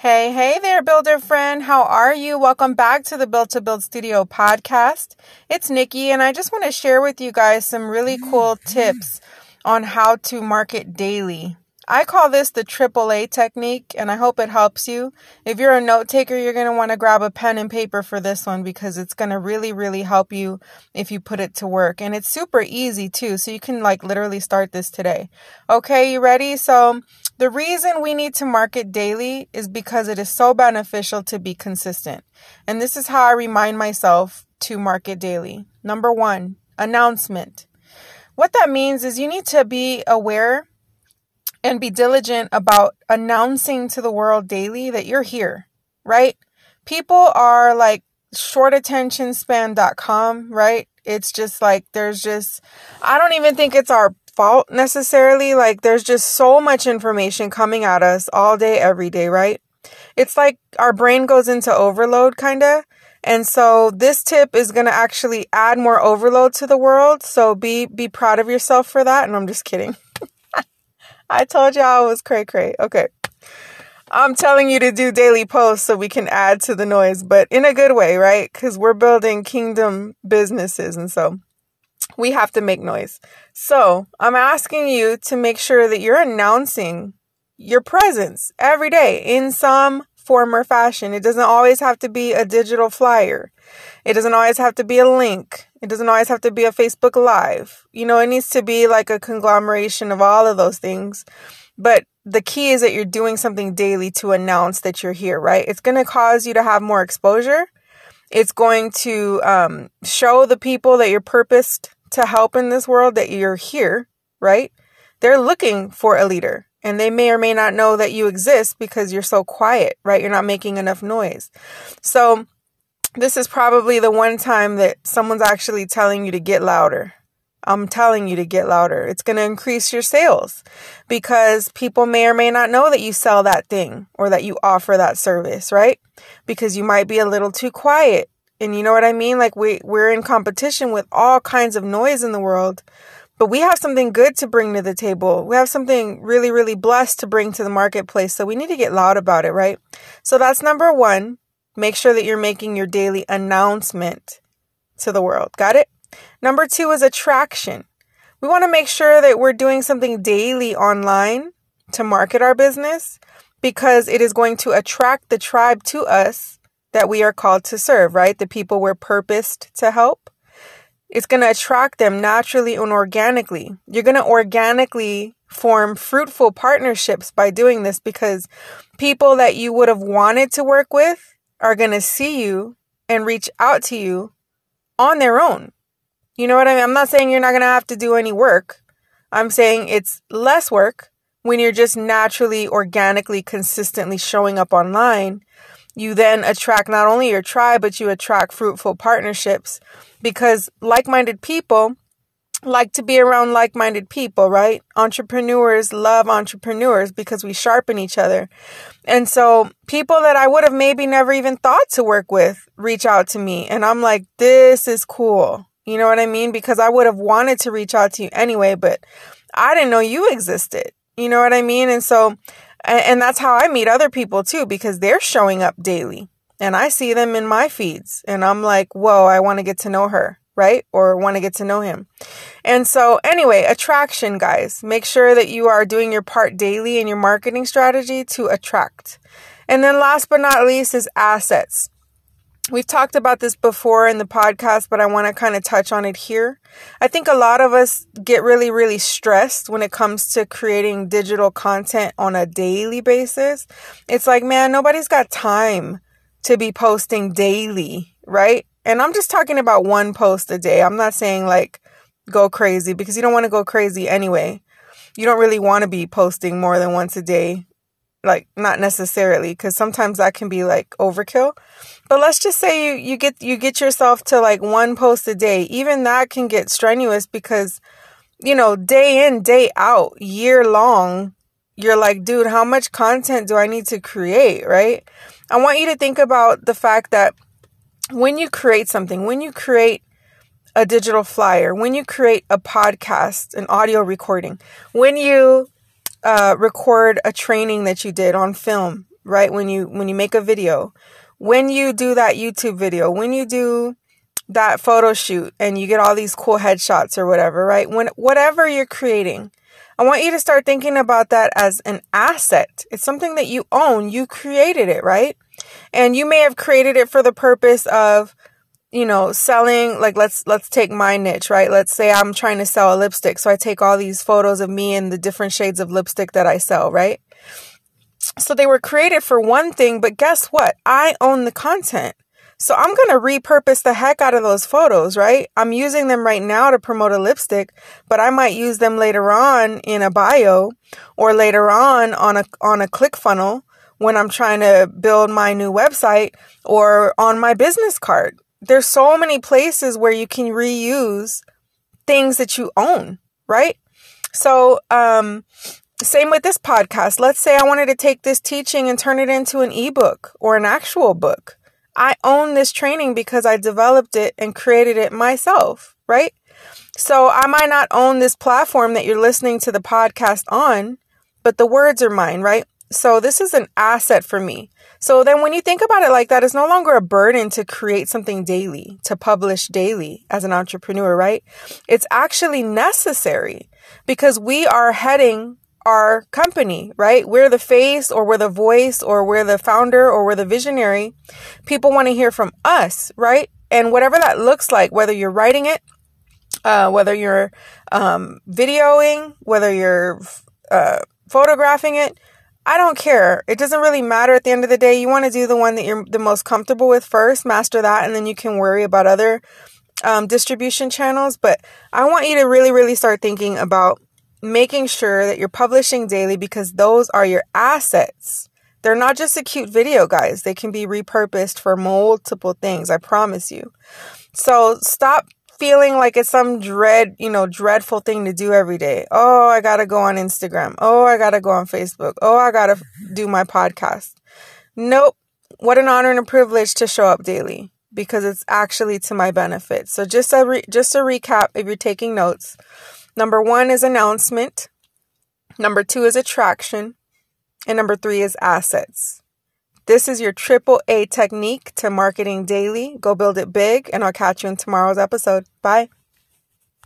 Hey, hey there, builder friend. How are you? Welcome back to the Build to Build Studio podcast. It's Nikki, and I just want to share with you guys some really cool tips on how to market daily. I call this the AAA technique, and I hope it helps you. If you're a note taker, you're going to want to grab a pen and paper for this one because it's going to really, really help you if you put it to work. And it's super easy too, so you can like literally start this today. Okay, you ready? So, the reason we need to market daily is because it is so beneficial to be consistent. And this is how I remind myself to market daily. Number one, announcement. What that means is you need to be aware and be diligent about announcing to the world daily that you're here, right? People are like shortattention right? It's just like there's just, I don't even think it's our fault necessarily. Like there's just so much information coming at us all day, every day, right? It's like our brain goes into overload kind of. And so this tip is going to actually add more overload to the world. So be, be proud of yourself for that. And I'm just kidding. I told y'all I was cray cray. Okay. I'm telling you to do daily posts so we can add to the noise, but in a good way, right? Because we're building kingdom businesses. And so we have to make noise. So I'm asking you to make sure that you're announcing your presence every day in some form or fashion. It doesn't always have to be a digital flyer. It doesn't always have to be a link. It doesn't always have to be a Facebook Live. You know, it needs to be like a conglomeration of all of those things. But the key is that you're doing something daily to announce that you're here, right? It's going to cause you to have more exposure. It's going to um, show the people that you're purposed to help in this world that you're here, right? They're looking for a leader and they may or may not know that you exist because you're so quiet, right? You're not making enough noise. So, this is probably the one time that someone's actually telling you to get louder. I'm telling you to get louder. It's going to increase your sales because people may or may not know that you sell that thing or that you offer that service, right? Because you might be a little too quiet. And you know what I mean? Like we, we're in competition with all kinds of noise in the world, but we have something good to bring to the table. We have something really, really blessed to bring to the marketplace. So we need to get loud about it, right? So that's number one. Make sure that you're making your daily announcement to the world. Got it? Number two is attraction. We want to make sure that we're doing something daily online to market our business because it is going to attract the tribe to us that we are called to serve, right? The people we're purposed to help. It's going to attract them naturally and organically. You're going to organically form fruitful partnerships by doing this because people that you would have wanted to work with are going to see you and reach out to you on their own. You know what I mean? I'm not saying you're not going to have to do any work. I'm saying it's less work when you're just naturally, organically, consistently showing up online. You then attract not only your tribe, but you attract fruitful partnerships because like minded people like to be around like minded people, right? Entrepreneurs love entrepreneurs because we sharpen each other. And so people that I would have maybe never even thought to work with reach out to me. And I'm like, this is cool. You know what I mean? Because I would have wanted to reach out to you anyway, but I didn't know you existed. You know what I mean? And so, and that's how I meet other people too, because they're showing up daily and I see them in my feeds and I'm like, whoa, I want to get to know her right? Or want to get to know him. And so, anyway, attraction, guys. Make sure that you are doing your part daily in your marketing strategy to attract. And then, last but not least, is assets. We've talked about this before in the podcast, but I want to kind of touch on it here. I think a lot of us get really, really stressed when it comes to creating digital content on a daily basis. It's like, man, nobody's got time to be posting daily, right? And I'm just talking about one post a day. I'm not saying like go crazy because you don't want to go crazy anyway. You don't really want to be posting more than once a day. Like not necessarily because sometimes that can be like overkill. But let's just say you you get you get yourself to like one post a day. Even that can get strenuous because you know, day in, day out, year long, you're like, dude, how much content do I need to create, right? I want you to think about the fact that when you create something, when you create a digital flyer, when you create a podcast, an audio recording, when you uh, record a training that you did on film, right? When you when you make a video, when you do that YouTube video, when you do that photo shoot and you get all these cool headshots or whatever, right? When whatever you're creating, I want you to start thinking about that as an asset. It's something that you own. You created it, right? And you may have created it for the purpose of you know selling like let's let's take my niche right let's say i'm trying to sell a lipstick so i take all these photos of me and the different shades of lipstick that i sell right so they were created for one thing but guess what i own the content so I'm going to repurpose the heck out of those photos, right? I'm using them right now to promote a lipstick, but I might use them later on in a bio or later on on a on a ClickFunnels when I'm trying to build my new website or on my business card. There's so many places where you can reuse things that you own, right? So, um same with this podcast. Let's say I wanted to take this teaching and turn it into an ebook or an actual book. I own this training because I developed it and created it myself, right? So I might not own this platform that you're listening to the podcast on, but the words are mine, right? So this is an asset for me. So then when you think about it like that, it's no longer a burden to create something daily, to publish daily as an entrepreneur, right? It's actually necessary because we are heading our company, right? We're the face or we're the voice or we're the founder or we're the visionary. People want to hear from us, right? And whatever that looks like, whether you're writing it, uh, whether you're um, videoing, whether you're uh, photographing it, I don't care. It doesn't really matter at the end of the day. You want to do the one that you're the most comfortable with first, master that, and then you can worry about other um, distribution channels. But I want you to really, really start thinking about making sure that you're publishing daily because those are your assets. They're not just a cute video, guys. They can be repurposed for multiple things. I promise you. So stop feeling like it's some dread, you know, dreadful thing to do every day. Oh, I got to go on Instagram. Oh, I got to go on Facebook. Oh, I got to do my podcast. Nope. What an honor and a privilege to show up daily because it's actually to my benefit. So just a re- just a recap if you're taking notes. Number one is announcement. Number two is attraction. And number three is assets. This is your triple A technique to marketing daily. Go build it big, and I'll catch you in tomorrow's episode. Bye.